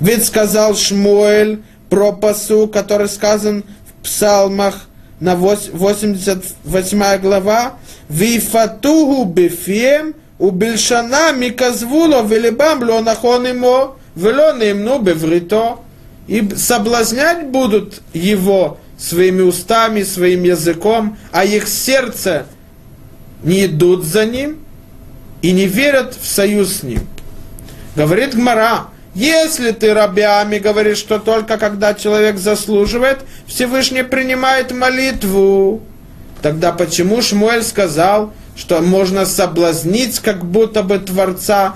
Ведь сказал Шмуэль про пасу, который сказан в псалмах на 88 глава, «Вифатугу бифем, убельшана миказвуло велибам ло нахон имо, вело немну беврито» и соблазнять будут его своими устами, своим языком, а их сердце не идут за ним и не верят в союз с ним. Говорит Гмара, если ты рабями говоришь, что только когда человек заслуживает, Всевышний принимает молитву, тогда почему Шмуэль сказал, что можно соблазнить как будто бы Творца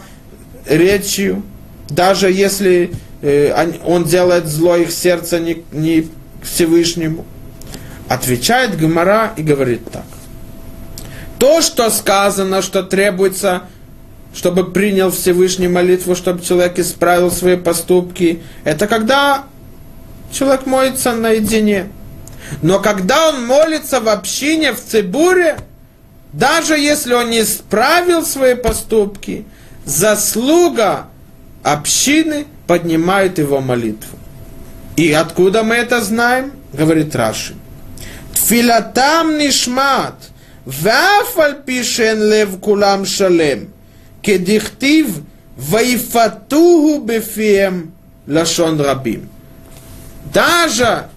речью, даже если он делает зло их сердце не, не Всевышнему. Отвечает Гмара и говорит так. То, что сказано, что требуется, чтобы принял Всевышний молитву, чтобы человек исправил свои поступки, это когда человек молится наедине. Но когда он молится в общине, в цибуре, даже если он не исправил свои поступки, заслуга общины поднимает его молитву. И откуда мы это знаем? Говорит Раши. Тфилатам нишмат, вафаль пишен лев кулам шалем, кедихтив ваифатугу бефием лашон рабим. Даже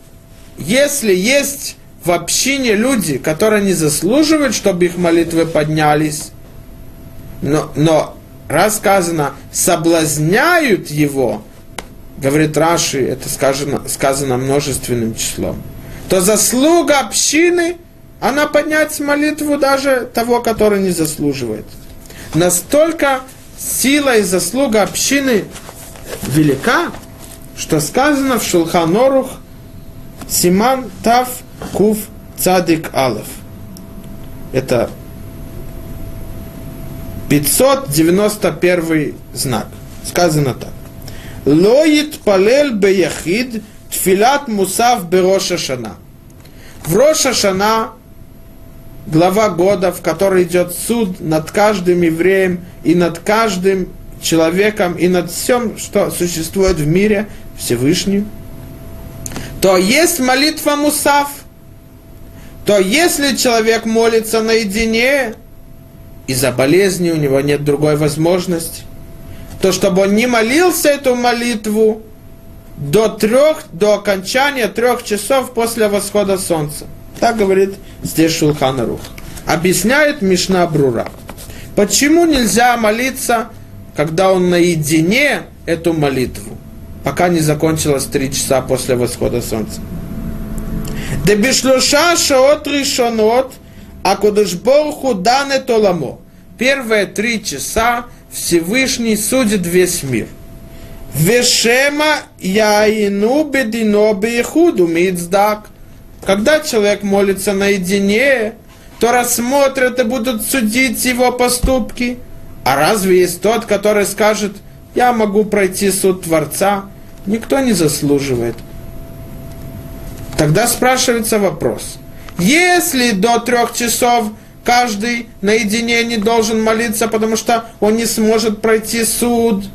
если есть в общине люди, которые не заслуживают, чтобы их молитвы поднялись, но, но раз сказано, соблазняют его, говорит Раши, это сказано, сказано множественным числом, то заслуга общины, она поднять молитву даже того, который не заслуживает. Настолько сила и заслуга общины велика, что сказано в Шулханорух Симан Тав Кув Цадик Алов. Это 591 знак. Сказано так. Лоит палел беяхид тфилат мусав бероша шана. В Роша Шана, глава года, в которой идет суд над каждым евреем и над каждым человеком и над всем, что существует в мире Всевышним, то есть молитва Мусав, то если человек молится наедине, из-за болезни у него нет другой возможности, то чтобы он не молился эту молитву до трех, до окончания трех часов после восхода солнца. Так говорит здесь Шулханарух. Объясняет Мишна Брура. Почему нельзя молиться, когда он наедине эту молитву, пока не закончилось три часа после восхода солнца? Дебишлюша шаот ришонот, а кудышборху дане толамо. Первые три часа Всевышний судит весь мир. Вешема яину бедино бейхуду мицдак. Когда человек молится наедине, то рассмотрят и будут судить его поступки. А разве есть тот, который скажет, я могу пройти суд Творца? Никто не заслуживает. Тогда спрашивается вопрос. Если до трех часов каждый наедине не должен молиться, потому что он не сможет пройти суд,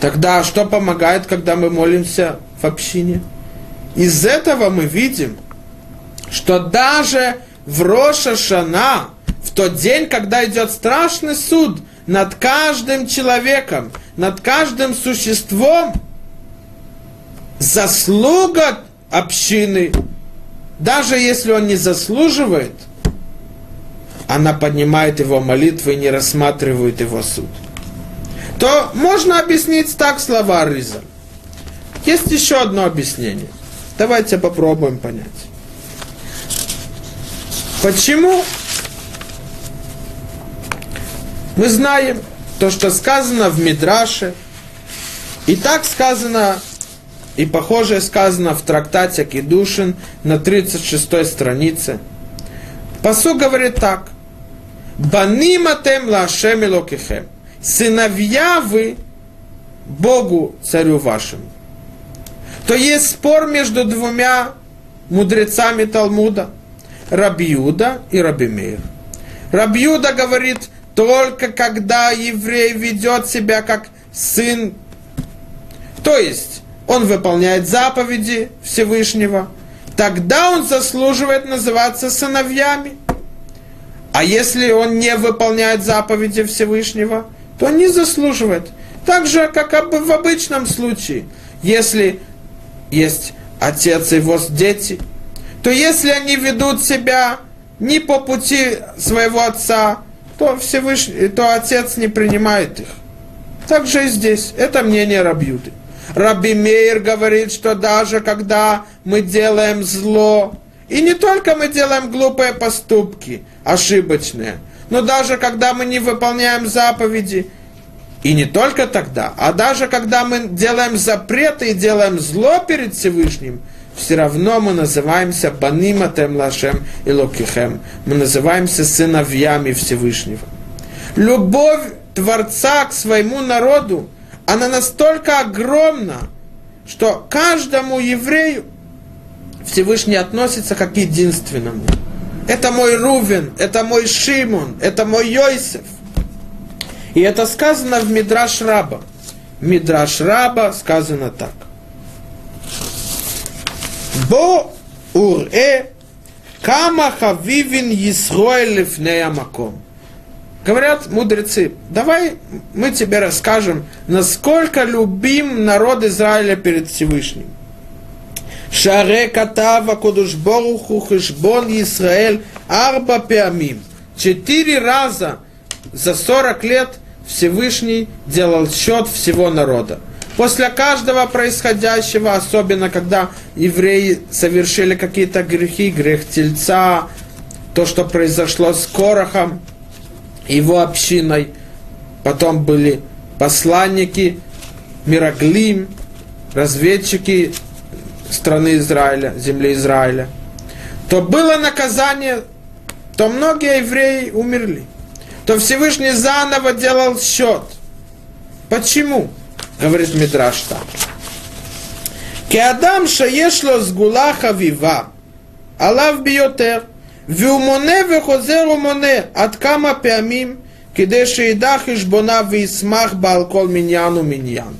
тогда что помогает, когда мы молимся в общине? Из этого мы видим, что даже в Роша Шана, в тот день, когда идет страшный суд над каждым человеком, над каждым существом, заслуга общины, даже если он не заслуживает, она поднимает его молитвы и не рассматривает его суд. То можно объяснить так слова Риза. Есть еще одно объяснение. Давайте попробуем понять. Почему мы знаем то, что сказано в Мидраше, и так сказано и похожее сказано в трактате Кедушин на 36 странице. Посу говорит так. Баниматем лашем локихем. Сыновья вы Богу царю вашему. То есть спор между двумя мудрецами Талмуда. Рабиуда и Рабимир. Рабиуда говорит, только когда еврей ведет себя как сын, то есть он выполняет заповеди Всевышнего, тогда он заслуживает называться сыновьями. А если он не выполняет заповеди Всевышнего, то не заслуживает. Так же, как в обычном случае. Если есть отец и его дети, то если они ведут себя не по пути своего отца, то Всевышний, то отец не принимает их. Так же и здесь. Это мнение Рабьюды. Раби Мейр говорит, что даже когда мы делаем зло, и не только мы делаем глупые поступки, ошибочные, но даже когда мы не выполняем заповеди, и не только тогда, а даже когда мы делаем запреты и делаем зло перед Всевышним, все равно мы называемся Баниматем Лашем и Локихем. Мы называемся сыновьями Всевышнего. Любовь Творца к своему народу – она настолько огромна, что каждому еврею Всевышний относится как к единственному. это мой Рувен, это мой Шимон, это мой Йосиф. И это сказано в Мидраш Раба. Мидраш Раба сказано так. Бо уре кама хавивин Йисроэль лифнея маком. Говорят мудрецы, давай мы тебе расскажем, насколько любим народ Израиля перед Всевышним. Шаре катава кудушборуху хешбон Исраэль арба пиамим. Четыре раза за 40 лет Всевышний делал счет всего народа. После каждого происходящего, особенно когда евреи совершили какие-то грехи, грех тельца, то, что произошло с Корохом, его общиной, потом были посланники, Мираглим, разведчики страны Израиля, земли Израиля, то было наказание, то многие евреи умерли, то Всевышний заново делал счет. Почему? Говорит Мидраш так. Кеадам шаешло с гулаха вива, алав биотер – והוא מונה וחוזר ומונה עד כמה פעמים, כדי שידע חשבונה וישמח בה על כל מניין ומניין.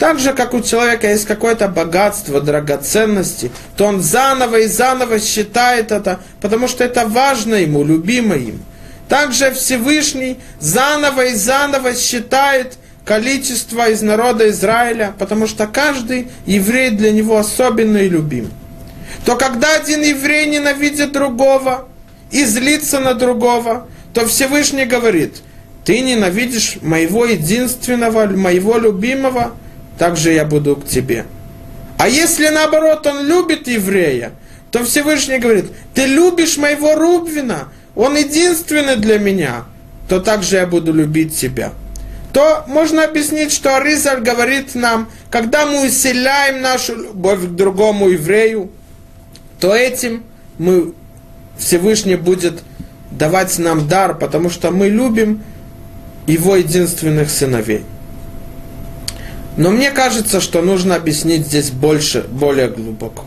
Так же, как у человека есть какое-то богатство, драгоценности, то он заново и заново считает это, потому что это важно ему, любимо им. Также Всевышний заново и заново считает количество из народа Израиля, потому что каждый еврей для него особенный и любим. То когда один еврей ненавидит другого и злится на другого, то Всевышний говорит, ты ненавидишь моего единственного, моего любимого – также я буду к тебе. А если наоборот он любит еврея, то Всевышний говорит, ты любишь моего Рубвина, он единственный для меня, то также я буду любить тебя. То можно объяснить, что Аризаль говорит нам, когда мы усиляем нашу любовь к другому еврею, то этим мы Всевышний будет давать нам дар, потому что мы любим его единственных сыновей. Но мне кажется, что нужно объяснить здесь больше, более глубоко.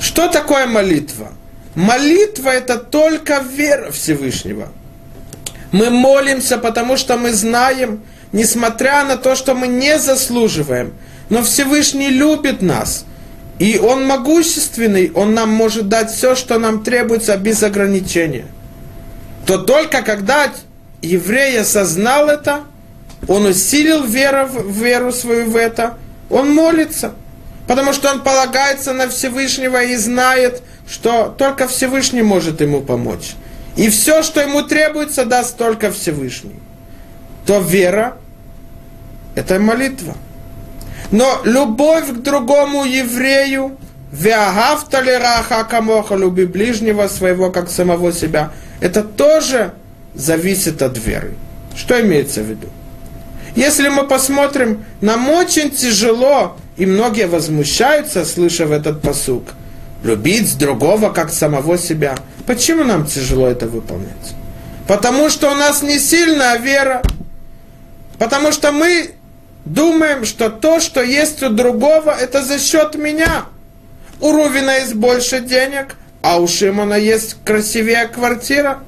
Что такое молитва? Молитва это только вера Всевышнего. Мы молимся, потому что мы знаем, несмотря на то, что мы не заслуживаем, но Всевышний любит нас. И Он могущественный, Он нам может дать все, что нам требуется без ограничения. То только когда еврей осознал это – он усилил веру, веру свою в это, он молится, потому что он полагается на Всевышнего и знает, что только Всевышний может ему помочь. И все, что ему требуется, даст только Всевышний. То вера – это молитва. Но любовь к другому еврею, веагавтали раха камоха, люби ближнего своего, как самого себя, это тоже зависит от веры. Что имеется в виду? Если мы посмотрим, нам очень тяжело, и многие возмущаются, слыша в этот посук, любить другого, как самого себя. Почему нам тяжело это выполнять? Потому что у нас не сильная вера. Потому что мы думаем, что то, что есть у другого, это за счет меня. У Рувина есть больше денег, а у Шимона есть красивее квартира.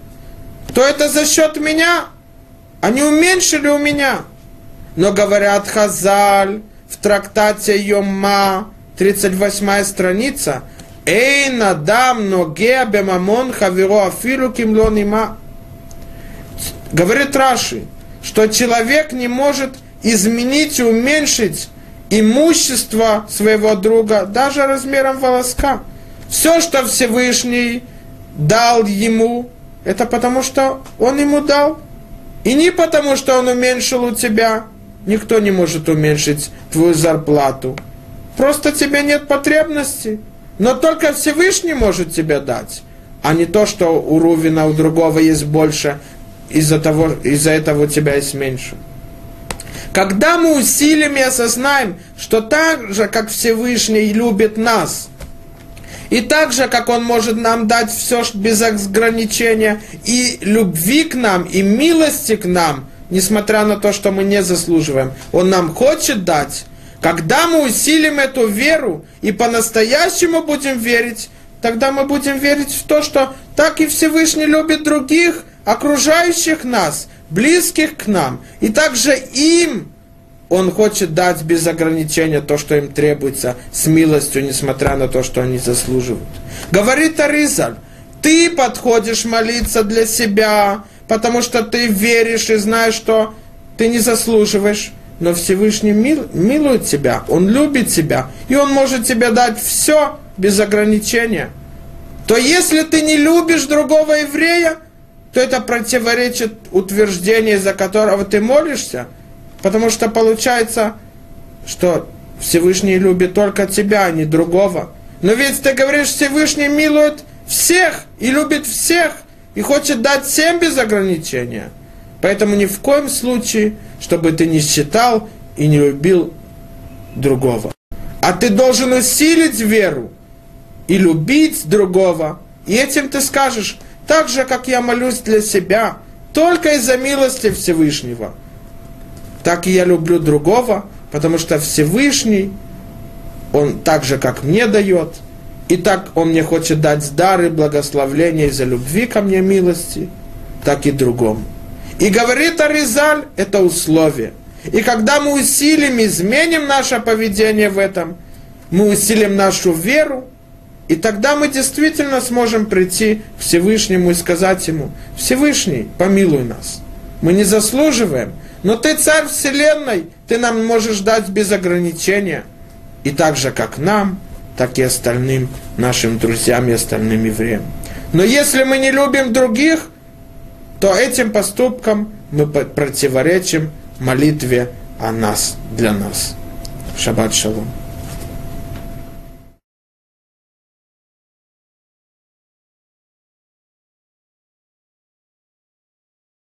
То это за счет меня. Они уменьшили у меня. Но говорят Хазаль в трактате Йома, 38 страница, Эй, надам ноге бемамон хаверо афилу кимлонима. Говорит Раши, что человек не может изменить и уменьшить имущество своего друга даже размером волоска. Все, что Всевышний дал ему, это потому, что он ему дал. И не потому, что он уменьшил у тебя, никто не может уменьшить твою зарплату. Просто тебе нет потребности. Но только Всевышний может тебе дать, а не то, что у Рувина, у другого есть больше, из-за того, из-за этого у тебя есть меньше. Когда мы усилим и осознаем, что так же, как Всевышний любит нас, и так же, как Он может нам дать все без ограничения, и любви к нам, и милости к нам – несмотря на то, что мы не заслуживаем. Он нам хочет дать. Когда мы усилим эту веру и по-настоящему будем верить, тогда мы будем верить в то, что так и Всевышний любит других, окружающих нас, близких к нам. И также им он хочет дать без ограничения то, что им требуется, с милостью, несмотря на то, что они заслуживают. Говорит Аризаль, ты подходишь молиться для себя, потому что ты веришь и знаешь, что ты не заслуживаешь. Но Всевышний мил, милует тебя, Он любит тебя, и Он может тебе дать все без ограничения. То если ты не любишь другого еврея, то это противоречит утверждению, за которого ты молишься, потому что получается, что Всевышний любит только тебя, а не другого. Но ведь ты говоришь, Всевышний милует всех и любит всех, и хочет дать всем без ограничения. Поэтому ни в коем случае, чтобы ты не считал и не любил другого. А ты должен усилить веру и любить другого. И этим ты скажешь, так же, как я молюсь для себя, только из-за милости Всевышнего. Так и я люблю другого, потому что Всевышний, Он так же, как мне дает, и так Он мне хочет дать дары, благословления из-за любви ко мне милости, так и другому. И говорит Аризаль, это условие. И когда мы усилим, изменим наше поведение в этом, мы усилим нашу веру, и тогда мы действительно сможем прийти к Всевышнему и сказать Ему, Всевышний, помилуй нас. Мы не заслуживаем, но Ты царь Вселенной, Ты нам можешь дать без ограничения. И так же, как нам, так и остальным нашим друзьям и остальным евреям. Но если мы не любим других, то этим поступком мы противоречим молитве о нас, для нас. Шаббат шалом.